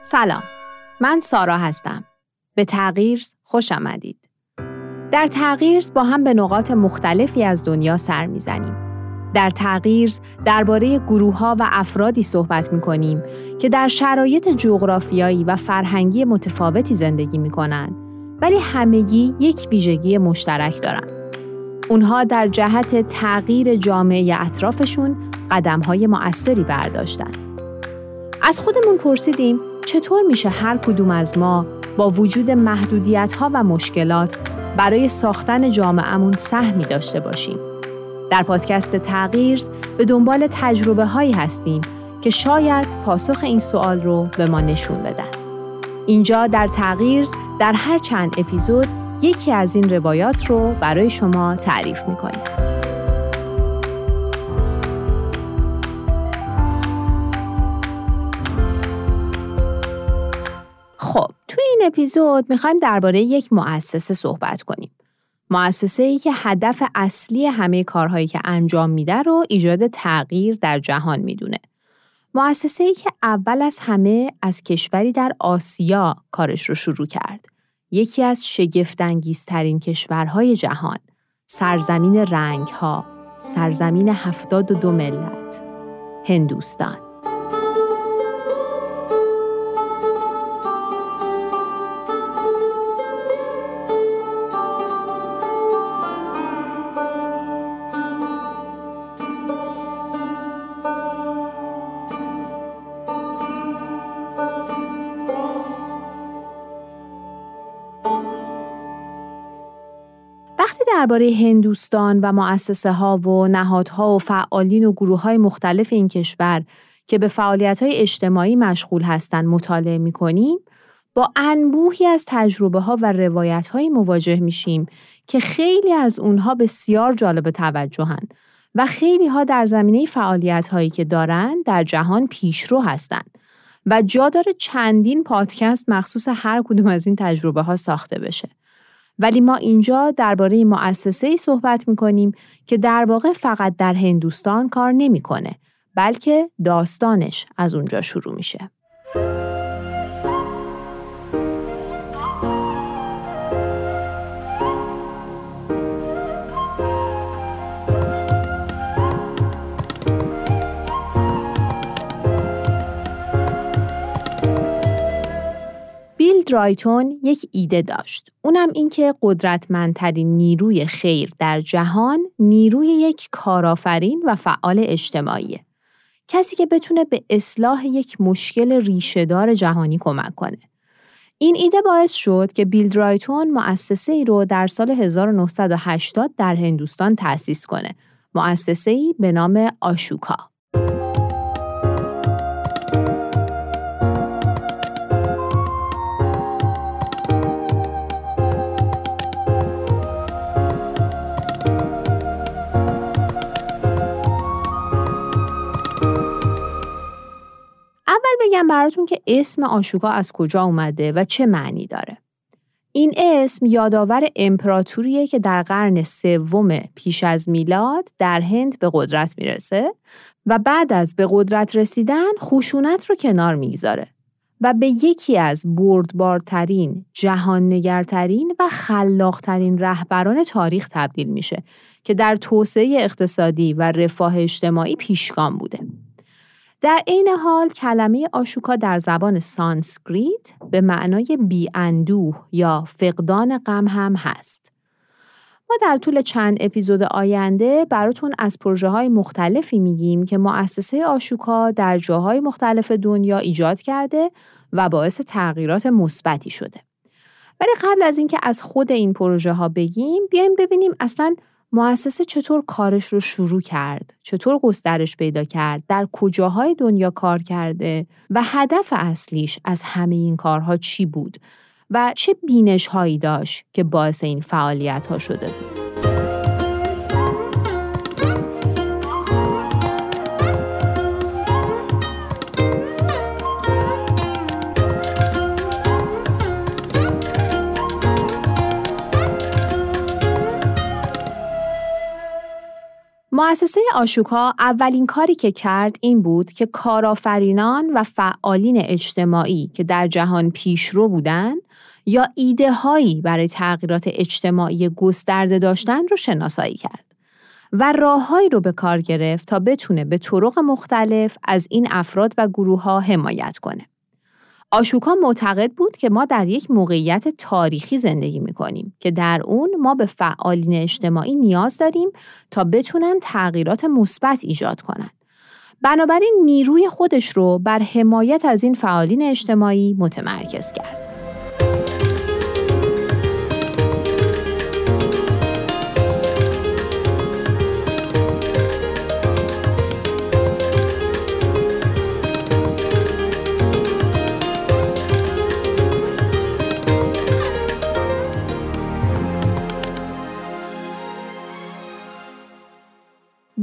سلام. من سارا هستم. به تغییر خوش آمدید. در تغییر با هم به نقاط مختلفی از دنیا سر می‌زنیم. در تغییر درباره گروه ها و افرادی صحبت می کنیم که در شرایط جغرافیایی و فرهنگی متفاوتی زندگی می کنند ولی همگی یک ویژگی مشترک دارند. اونها در جهت تغییر جامعه اطرافشون قدم های مؤثری برداشتن. از خودمون پرسیدیم چطور میشه هر کدوم از ما با وجود محدودیت ها و مشکلات برای ساختن جامعهمون سهمی داشته باشیم. در پادکست تغییر به دنبال تجربه هایی هستیم که شاید پاسخ این سوال رو به ما نشون بدن. اینجا در تغییر در هر چند اپیزود یکی از این روایات رو برای شما تعریف می‌کنیم. خب توی این اپیزود می‌خوایم درباره یک مؤسسه صحبت کنیم. مؤسسه ای که هدف اصلی همه کارهایی که انجام میده رو ایجاد تغییر در جهان می‌دونه. مؤسسه ای که اول از همه از کشوری در آسیا کارش رو شروع کرد. یکی از شگفتانگیزترین کشورهای جهان، سرزمین رنگها، سرزمین هفتاد و دو ملت، هندوستان. درباره هندوستان و مؤسسه ها و نهادها و فعالین و گروه های مختلف این کشور که به فعالیت های اجتماعی مشغول هستند مطالعه می کنیم با انبوهی از تجربه ها و روایت های مواجه میشیم که خیلی از اونها بسیار جالب توجهن و خیلی ها در زمینه فعالیت هایی که دارن در جهان پیشرو هستند و جا داره چندین پادکست مخصوص هر کدوم از این تجربه ها ساخته بشه. ولی ما اینجا درباره مؤسسه ای صحبت می کنیم که در واقع فقط در هندوستان کار نمی‌کنه بلکه داستانش از اونجا شروع میشه. رایتون یک ایده داشت. اونم اینکه قدرتمندترین نیروی خیر در جهان نیروی یک کارآفرین و فعال اجتماعیه. کسی که بتونه به اصلاح یک مشکل ریشهدار جهانی کمک کنه. این ایده باعث شد که بیل رایتون مؤسسه ای رو در سال 1980 در هندوستان تأسیس کنه. مؤسسه ای به نام آشوکا. بگم براتون که اسم آشوکا از کجا اومده و چه معنی داره. این اسم یادآور امپراتوریه که در قرن سوم پیش از میلاد در هند به قدرت می‌رسه و بعد از به قدرت رسیدن خشونت رو کنار می‌گذاره و به یکی از بردبارترین، جهاننگرترین و خلاقترین رهبران تاریخ تبدیل میشه که در توسعه اقتصادی و رفاه اجتماعی پیشگام بوده. در عین حال کلمه آشوکا در زبان سانسکریت به معنای بیاندوه یا فقدان غم هم هست. ما در طول چند اپیزود آینده براتون از پروژه های مختلفی میگیم که مؤسسه آشوکا در جاهای مختلف دنیا ایجاد کرده و باعث تغییرات مثبتی شده. ولی قبل از اینکه از خود این پروژه ها بگیم بیایم ببینیم اصلا مؤسسه چطور کارش رو شروع کرد؟ چطور گسترش پیدا کرد؟ در کجاهای دنیا کار کرده؟ و هدف اصلیش از همه این کارها چی بود؟ و چه بینش هایی داشت که باعث این فعالیت ها شده بود؟ مؤسسه آشوکا اولین کاری که کرد این بود که کارآفرینان و فعالین اجتماعی که در جهان پیشرو بودند یا ایده هایی برای تغییرات اجتماعی گسترده داشتن رو شناسایی کرد و راههایی رو به کار گرفت تا بتونه به طرق مختلف از این افراد و گروه ها حمایت کنه. آشوکا معتقد بود که ما در یک موقعیت تاریخی زندگی می کنیم که در اون ما به فعالین اجتماعی نیاز داریم تا بتونن تغییرات مثبت ایجاد کنند. بنابراین نیروی خودش رو بر حمایت از این فعالین اجتماعی متمرکز کرد.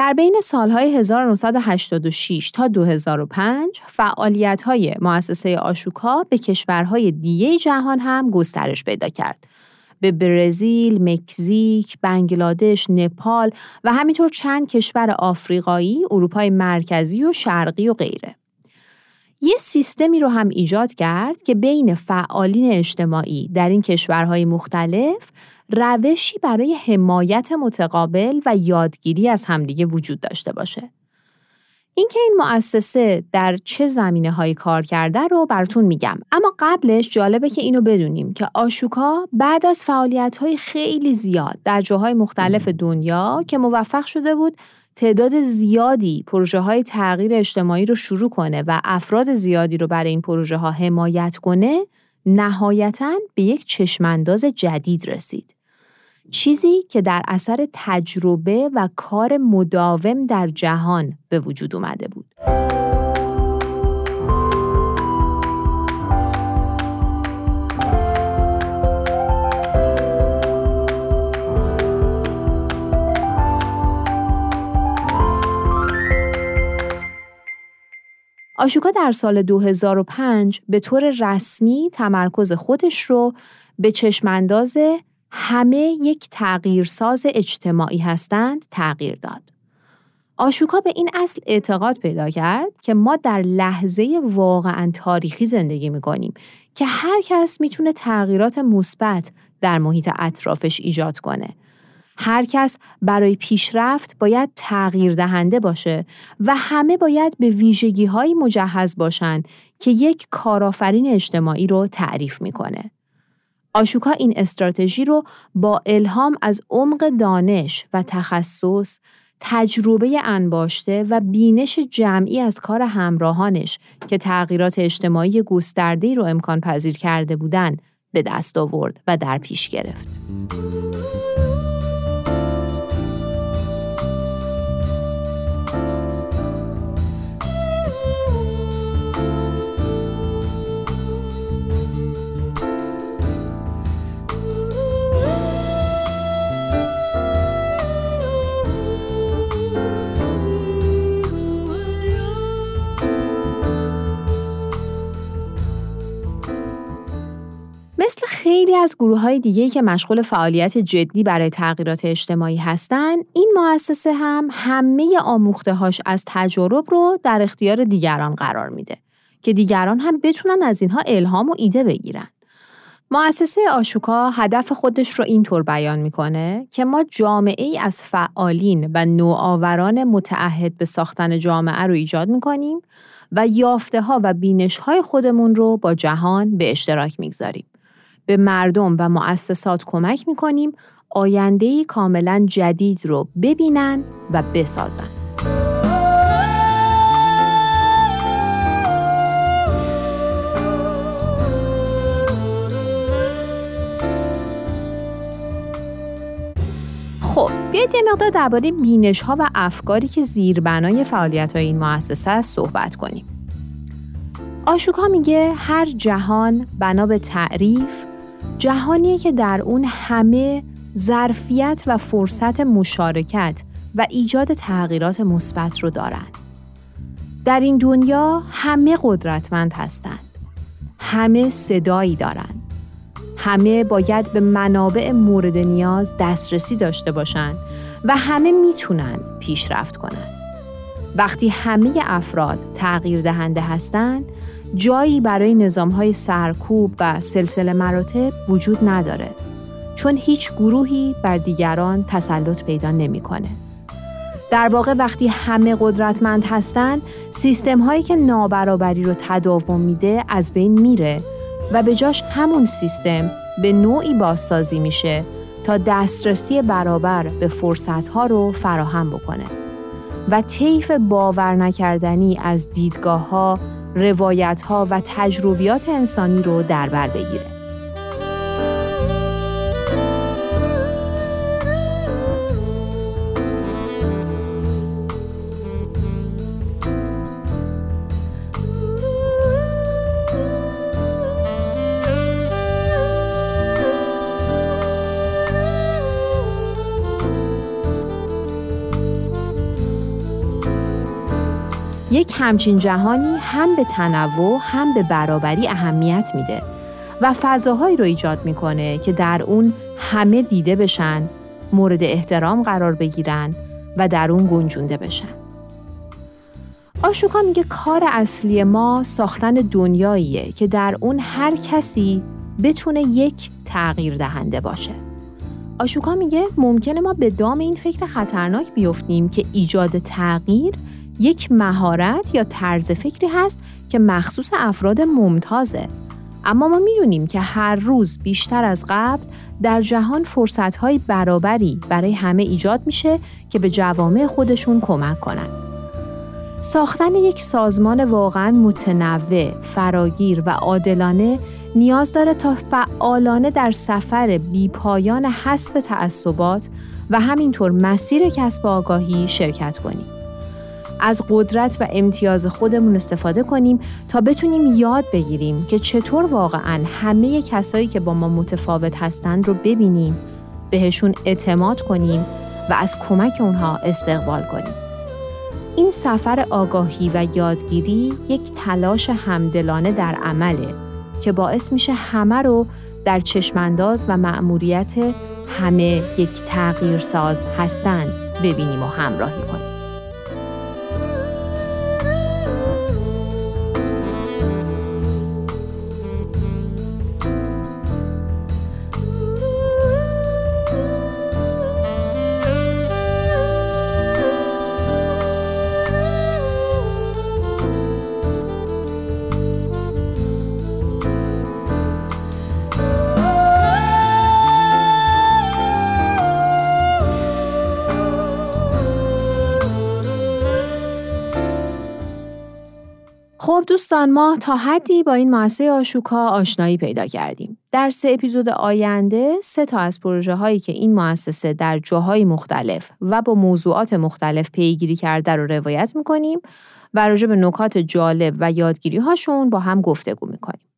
در بین سالهای 1986 تا 2005 فعالیت‌های مؤسسه آشوکا به کشورهای دیگه جهان هم گسترش پیدا کرد. به برزیل، مکزیک، بنگلادش، نپال و همینطور چند کشور آفریقایی، اروپای مرکزی و شرقی و غیره. یه سیستمی رو هم ایجاد کرد که بین فعالین اجتماعی در این کشورهای مختلف روشی برای حمایت متقابل و یادگیری از همدیگه وجود داشته باشه. اینکه این مؤسسه در چه زمینه های کار کرده رو براتون میگم اما قبلش جالبه که اینو بدونیم که آشوکا بعد از فعالیت های خیلی زیاد در جاهای مختلف دنیا که موفق شده بود تعداد زیادی پروژه های تغییر اجتماعی رو شروع کنه و افراد زیادی رو برای این پروژه ها حمایت کنه نهایتا به یک چشمانداز جدید رسید. چیزی که در اثر تجربه و کار مداوم در جهان به وجود اومده بود. آشوکا در سال 2005 به طور رسمی تمرکز خودش رو به چشمانداز همه یک تغییرساز اجتماعی هستند تغییر داد. آشوکا به این اصل اعتقاد پیدا کرد که ما در لحظه واقعا تاریخی زندگی می کنیم که هر کس می‌تونه تغییرات مثبت در محیط اطرافش ایجاد کنه. هر کس برای پیشرفت باید تغییر دهنده باشه و همه باید به ویژگی های مجهز باشند که یک کارآفرین اجتماعی رو تعریف می‌کنه. آشوکا این استراتژی رو با الهام از عمق دانش و تخصص، تجربه انباشته و بینش جمعی از کار همراهانش که تغییرات اجتماعی گسترده‌ای رو امکان پذیر کرده بودند به دست آورد و در پیش گرفت. خیلی از گروه های دیگه که مشغول فعالیت جدی برای تغییرات اجتماعی هستند، این مؤسسه هم همه آموخته هاش از تجارب رو در اختیار دیگران قرار میده که دیگران هم بتونن از اینها الهام و ایده بگیرن. مؤسسه آشوکا هدف خودش رو اینطور بیان می‌کنه که ما جامعه ای از فعالین و نوآوران متعهد به ساختن جامعه رو ایجاد می‌کنیم و یافته ها و بینش های خودمون رو با جهان به اشتراک می‌گذاریم. به مردم و مؤسسات کمک می‌کنیم آینده کاملا جدید رو ببینن و بسازن. خب بیایید یه مقدار درباره بینش ها و افکاری که زیربنای فعالیت های این مؤسسه صحبت کنیم. آشوکا میگه هر جهان بنا به تعریف جهانیه که در اون همه ظرفیت و فرصت مشارکت و ایجاد تغییرات مثبت رو دارن. در این دنیا همه قدرتمند هستند. همه صدایی دارند. همه باید به منابع مورد نیاز دسترسی داشته باشند و همه می‌تونن پیشرفت کنن. وقتی همه افراد تغییر دهنده هستند، جایی برای نظام های سرکوب و سلسله مراتب وجود نداره چون هیچ گروهی بر دیگران تسلط پیدا نمی‌کنه. در واقع وقتی همه قدرتمند هستند، سیستم هایی که نابرابری رو تداوم میده از بین میره و به جاش همون سیستم به نوعی بازسازی میشه تا دسترسی برابر به فرصت ها رو فراهم بکنه و طیف باور نکردنی از دیدگاه ها، روایت ها و تجربیات انسانی رو در بر بگیره. یک همچین جهانی هم به تنوع هم به برابری اهمیت میده و فضاهایی رو ایجاد می‌کنه که در اون همه دیده بشن، مورد احترام قرار بگیرن و در اون گنجونده بشن. آشوکا میگه کار اصلی ما ساختن دنیاییه که در اون هر کسی بتونه یک تغییر دهنده باشه. آشوکا میگه ممکنه ما به دام این فکر خطرناک بیفتیم که ایجاد تغییر یک مهارت یا طرز فکری هست که مخصوص افراد ممتازه اما ما می‌دونیم که هر روز بیشتر از قبل در جهان فرصتهای برابری برای همه ایجاد میشه که به جوامع خودشون کمک کنند. ساختن یک سازمان واقعا متنوع، فراگیر و عادلانه نیاز داره تا فعالانه در سفر بیپایان حذف تعصبات و همینطور مسیر کسب آگاهی شرکت کنیم. از قدرت و امتیاز خودمون استفاده کنیم تا بتونیم یاد بگیریم که چطور واقعا همه کسایی که با ما متفاوت هستند رو ببینیم بهشون اعتماد کنیم و از کمک اونها استقبال کنیم. این سفر آگاهی و یادگیری یک تلاش همدلانه در عمله که باعث میشه همه رو در چشمانداز و مأموریت همه یک تغییرساز هستند ببینیم و همراهی کنیم. دوستان ما تا حدی با این مؤسسه آشوکا آشنایی پیدا کردیم. در سه اپیزود آینده سه تا از پروژه هایی که این مؤسسه در جاهای مختلف و با موضوعات مختلف پیگیری کرده رو روایت می‌کنیم و راجع به نکات جالب و یادگیری هاشون با هم گفتگو می‌کنیم.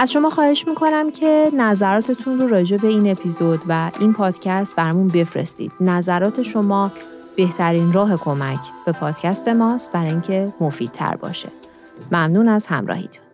از شما خواهش می‌کنم که نظراتتون رو راجع به این اپیزود و این پادکست برامون بفرستید. نظرات شما بهترین راه کمک به پادکست ماست برای اینکه مفیدتر باشه. ممنون از همراهیتون.